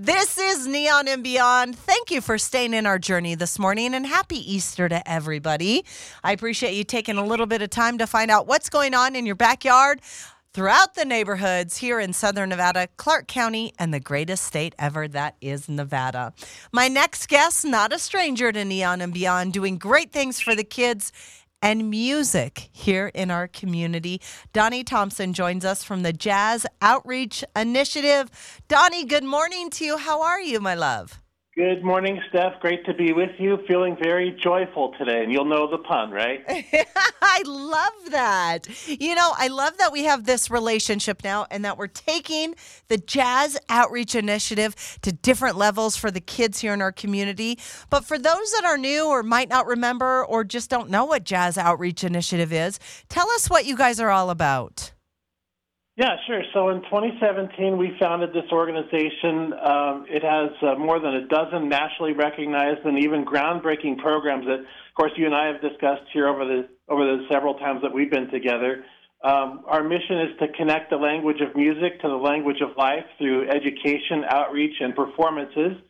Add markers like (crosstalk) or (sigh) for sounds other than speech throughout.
This is Neon and Beyond. Thank you for staying in our journey this morning and happy Easter to everybody. I appreciate you taking a little bit of time to find out what's going on in your backyard throughout the neighborhoods here in southern Nevada, Clark County, and the greatest state ever that is Nevada. My next guest, not a stranger to Neon and Beyond, doing great things for the kids and music here in our community. Donnie Thompson joins us from the Jazz Outreach Initiative. Donnie, good morning to you. How are you, my love? Good morning, Steph. Great to be with you. Feeling very joyful today, and you'll know the pun, right? (laughs) I love that. You know, I love that we have this relationship now and that we're taking the Jazz Outreach Initiative to different levels for the kids here in our community. But for those that are new or might not remember or just don't know what Jazz Outreach Initiative is, tell us what you guys are all about. Yeah, sure. So in 2017, we founded this organization. Um, it has uh, more than a dozen nationally recognized and even groundbreaking programs that, of course, you and I have discussed here over the over the several times that we've been together. Um, our mission is to connect the language of music to the language of life through education, outreach, and performances.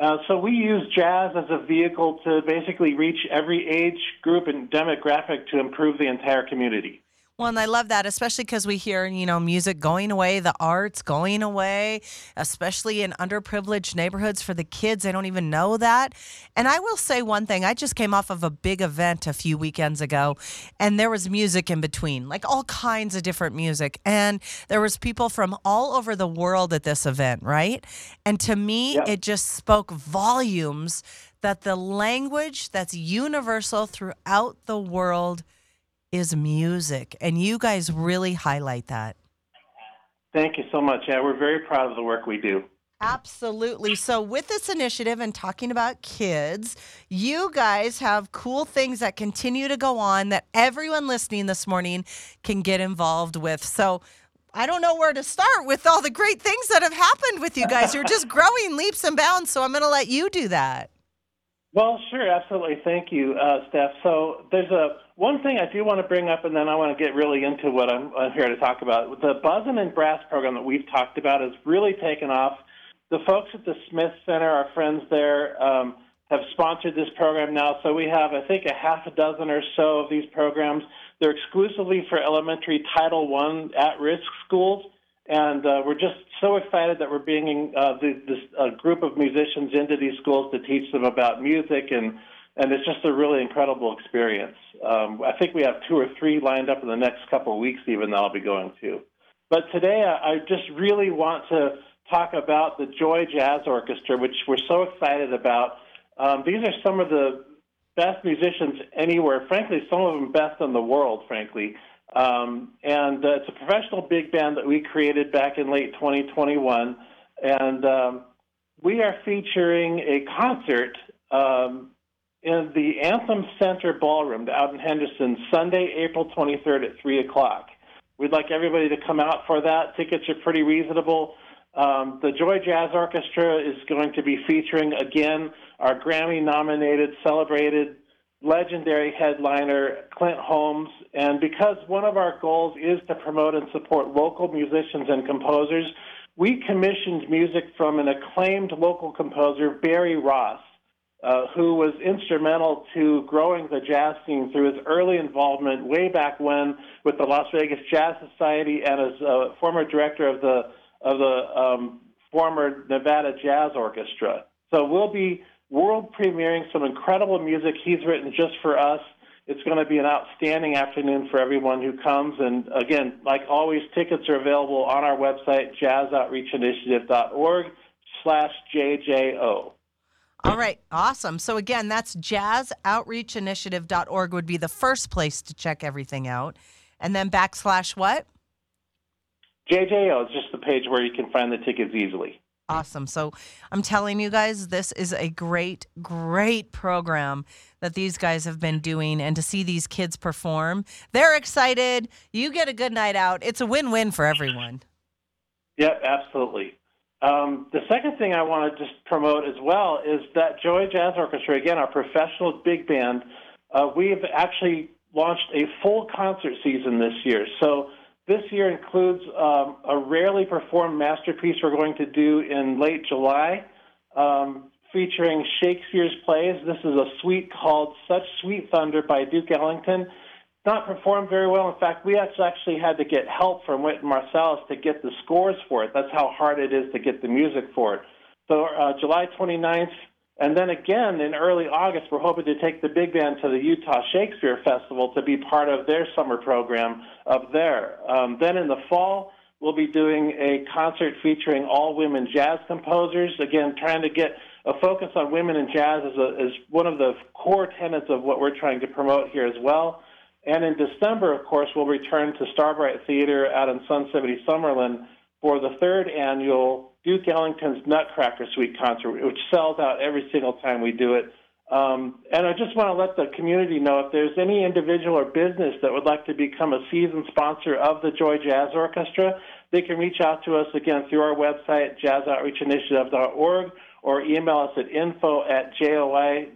Uh, so we use jazz as a vehicle to basically reach every age group and demographic to improve the entire community. Well, and I love that, especially because we hear, you know, music going away, the arts going away, especially in underprivileged neighborhoods for the kids. They don't even know that. And I will say one thing I just came off of a big event a few weekends ago, and there was music in between, like all kinds of different music. And there was people from all over the world at this event, right? And to me, yeah. it just spoke volumes that the language that's universal throughout the world is music. And you guys really highlight that. Thank you so much. Yeah, we're very proud of the work we do. Absolutely. So, with this initiative and talking about kids, you guys have cool things that continue to go on that everyone listening this morning can get involved with. So, I don't know where to start with all the great things that have happened with you guys. You're just (laughs) growing leaps and bounds. So, I'm going to let you do that. Well, sure, absolutely. Thank you, uh, Steph. So there's a one thing I do want to bring up, and then I want to get really into what I'm, I'm here to talk about. The Buzzin' and Brass program that we've talked about has really taken off. The folks at the Smith Center, our friends there, um, have sponsored this program now. So we have, I think, a half a dozen or so of these programs. They're exclusively for elementary Title I at-risk schools. And uh, we're just so excited that we're bringing uh, the, this uh, group of musicians into these schools to teach them about music, and and it's just a really incredible experience. Um, I think we have two or three lined up in the next couple of weeks, even that I'll be going to. But today, I, I just really want to talk about the Joy Jazz Orchestra, which we're so excited about. Um, these are some of the best musicians anywhere. Frankly, some of them best in the world. Frankly. Um, and uh, it's a professional big band that we created back in late 2021. And um, we are featuring a concert um, in the Anthem Center Ballroom out in Henderson Sunday, April 23rd at 3 o'clock. We'd like everybody to come out for that. Tickets are pretty reasonable. Um, the Joy Jazz Orchestra is going to be featuring again our Grammy nominated, celebrated legendary headliner Clint Holmes. And because one of our goals is to promote and support local musicians and composers, we commissioned music from an acclaimed local composer, Barry Ross, uh, who was instrumental to growing the jazz scene through his early involvement way back when with the Las Vegas Jazz Society and as a former director of the of the um, former Nevada Jazz Orchestra. So we'll be world premiering some incredible music he's written just for us. It's going to be an outstanding afternoon for everyone who comes. And again, like always, tickets are available on our website, jazzoutreachinitiative.org slash JJO. All right, awesome. So again, that's jazzoutreachinitiative.org would be the first place to check everything out. And then backslash what? JJO is just the page where you can find the tickets easily. Awesome. So I'm telling you guys, this is a great, great program that these guys have been doing. And to see these kids perform, they're excited. You get a good night out. It's a win win for everyone. Yep, absolutely. Um, the second thing I want to just promote as well is that Joy Jazz Orchestra, again, our professional big band, uh, we have actually launched a full concert season this year. So this year includes um, a rarely performed masterpiece we're going to do in late July, um, featuring Shakespeare's plays. This is a suite called Such Sweet Thunder by Duke Ellington. Not performed very well. In fact, we actually had to get help from Wynton Marsalis to get the scores for it. That's how hard it is to get the music for it. So, uh, July 29th, and then again in early August, we're hoping to take the big band to the Utah Shakespeare Festival to be part of their summer program up there. Um, then in the fall, we'll be doing a concert featuring all women jazz composers. Again, trying to get a focus on women in jazz is, a, is one of the core tenets of what we're trying to promote here as well. And in December, of course, we'll return to Starbright Theater out in Sun City, Summerlin for the third annual Duke Ellington's Nutcracker Suite concert, which sells out every single time we do it. Um, and I just want to let the community know if there's any individual or business that would like to become a season sponsor of the Joy Jazz Orchestra, they can reach out to us again through our website, jazzoutreachinitiative.org, or email us at info at joi-lv.org.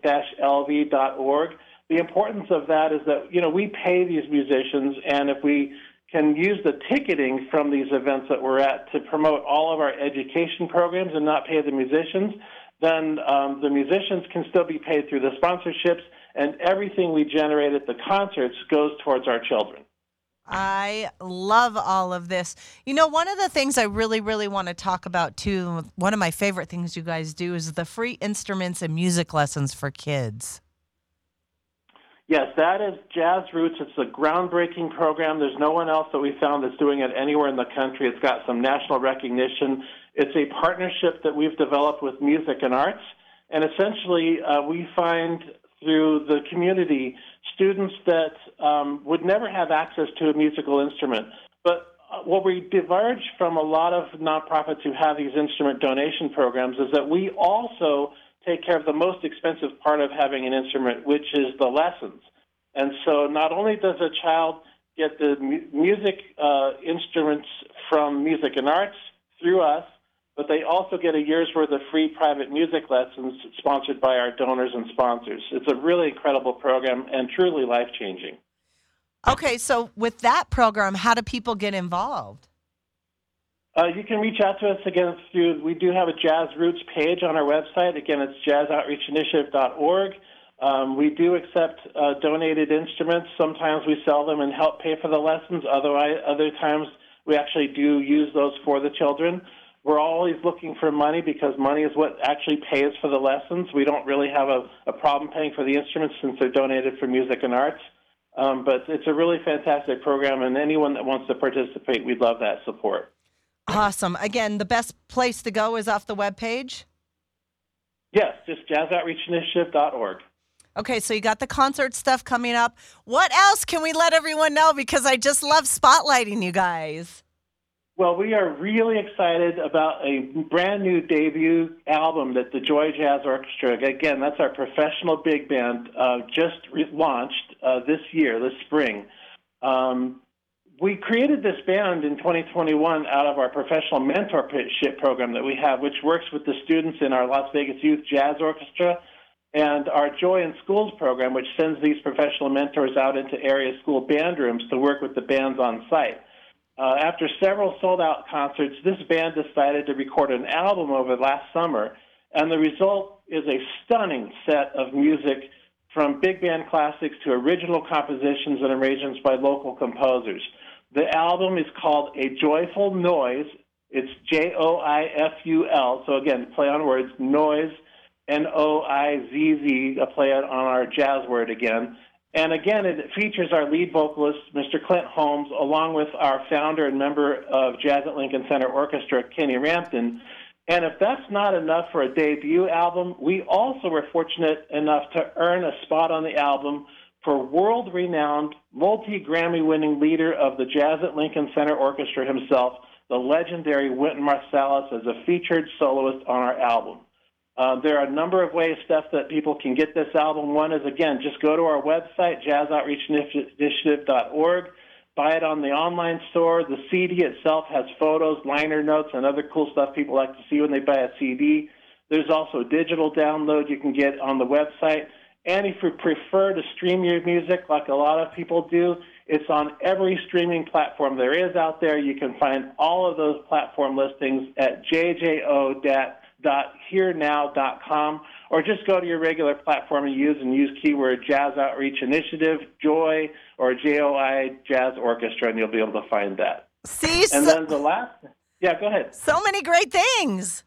The importance of that is that, you know, we pay these musicians, and if we can use the ticketing from these events that we're at to promote all of our education programs and not pay the musicians, then um, the musicians can still be paid through the sponsorships, and everything we generate at the concerts goes towards our children. I love all of this. You know, one of the things I really, really want to talk about too, one of my favorite things you guys do is the free instruments and music lessons for kids. Yes, that is Jazz Roots. It's a groundbreaking program. There's no one else that we found that's doing it anywhere in the country. It's got some national recognition. It's a partnership that we've developed with Music and Arts. And essentially, uh, we find through the community students that um, would never have access to a musical instrument. But uh, what we diverge from a lot of nonprofits who have these instrument donation programs is that we also take care of the most expensive part of having an instrument, which is the lessons. And so not only does a child get the mu- music uh, instruments from Music and Arts through us, but they also get a year's worth of free private music lessons sponsored by our donors and sponsors. It's a really incredible program and truly life changing. Okay, so with that program, how do people get involved? Uh, you can reach out to us again through, we do have a Jazz Roots page on our website. Again, it's jazzoutreachinitiative.org. Um, we do accept uh, donated instruments. Sometimes we sell them and help pay for the lessons. Otherwise, other times we actually do use those for the children. We're always looking for money because money is what actually pays for the lessons. We don't really have a, a problem paying for the instruments since they're donated for music and arts. Um, but it's a really fantastic program, and anyone that wants to participate, we'd love that support. Awesome. Again, the best place to go is off the web page? Yes, just jazzoutreachinitiative.org. Okay, so you got the concert stuff coming up. What else can we let everyone know? Because I just love spotlighting you guys. Well, we are really excited about a brand new debut album that the Joy Jazz Orchestra, again, that's our professional big band, uh, just re- launched uh, this year, this spring. Um, we created this band in 2021 out of our professional mentorship program that we have, which works with the students in our Las Vegas Youth Jazz Orchestra, and our Joy in Schools program, which sends these professional mentors out into area school band rooms to work with the bands on site. Uh, after several sold out concerts, this band decided to record an album over last summer, and the result is a stunning set of music from big band classics to original compositions and arrangements by local composers. The album is called A Joyful Noise. It's J O I F U L. So again, play on words, noise, N O I Z Z, a play on our jazz word again. And again, it features our lead vocalist, Mr. Clint Holmes, along with our founder and member of Jazz at Lincoln Center Orchestra, Kenny Rampton. And if that's not enough for a debut album, we also were fortunate enough to earn a spot on the album for world renowned, multi Grammy winning leader of the Jazz at Lincoln Center Orchestra himself, the legendary Wynton Marsalis, as a featured soloist on our album. Uh, there are a number of ways, Steph, that people can get this album. One is, again, just go to our website, jazzoutreachinitiative.org, buy it on the online store. The CD itself has photos, liner notes, and other cool stuff people like to see when they buy a CD. There's also a digital download you can get on the website. And if you prefer to stream your music like a lot of people do, it's on every streaming platform there is out there. You can find all of those platform listings at jjo.hearnow.com or just go to your regular platform you use and use keyword Jazz Outreach Initiative, Joy, or JOI Jazz Orchestra, and you'll be able to find that. See, and so, then the last, yeah, go ahead. so many great things.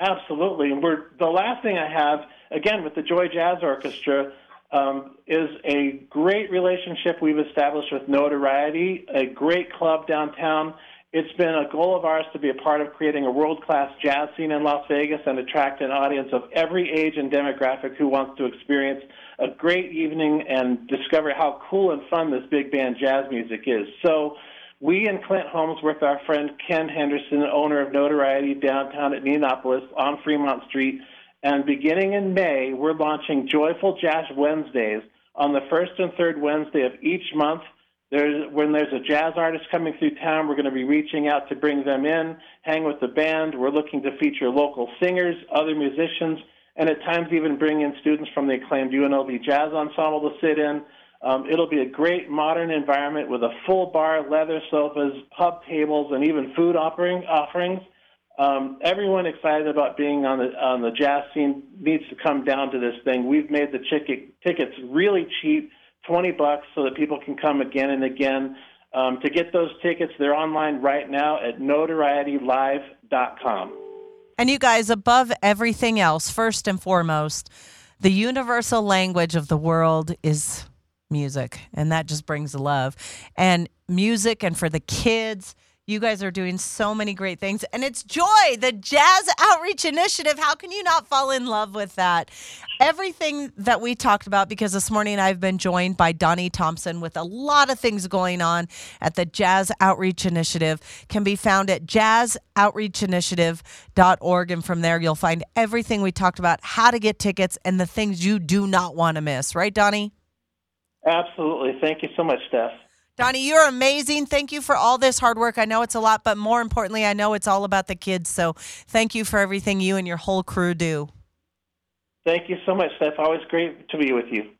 Absolutely. And we're, the last thing I have, again, with the Joy Jazz Orchestra, um, is a great relationship we've established with Notoriety, a great club downtown. It's been a goal of ours to be a part of creating a world class jazz scene in Las Vegas and attract an audience of every age and demographic who wants to experience a great evening and discover how cool and fun this big band jazz music is. So, we and Clint Holmes, with our friend Ken Henderson, owner of Notoriety downtown at Neonopolis on Fremont Street, and beginning in May, we're launching Joyful Jazz Wednesdays on the first and third Wednesday of each month. There's, when there's a jazz artist coming through town, we're going to be reaching out to bring them in, hang with the band. We're looking to feature local singers, other musicians, and at times even bring in students from the acclaimed UNLV Jazz Ensemble to sit in. Um, it'll be a great modern environment with a full bar, leather sofas, pub tables, and even food offering, offerings. Um, everyone excited about being on the on the jazz scene needs to come down to this thing. We've made the ticket, tickets really cheap, twenty bucks, so that people can come again and again. Um, to get those tickets, they're online right now at notorietylive.com. And you guys, above everything else, first and foremost, the universal language of the world is music. And that just brings love. And music, and for the kids, you guys are doing so many great things. And it's Joy, the Jazz Outreach Initiative. How can you not fall in love with that? Everything that we talked about, because this morning I've been joined by Donnie Thompson with a lot of things going on at the Jazz Outreach Initiative, can be found at jazzoutreachinitiative.org. And from there, you'll find everything we talked about, how to get tickets, and the things you do not want to miss. Right, Donnie? Absolutely. Thank you so much, Steph. Donnie, you're amazing. Thank you for all this hard work. I know it's a lot, but more importantly, I know it's all about the kids. So thank you for everything you and your whole crew do. Thank you so much, Steph. Always great to be with you.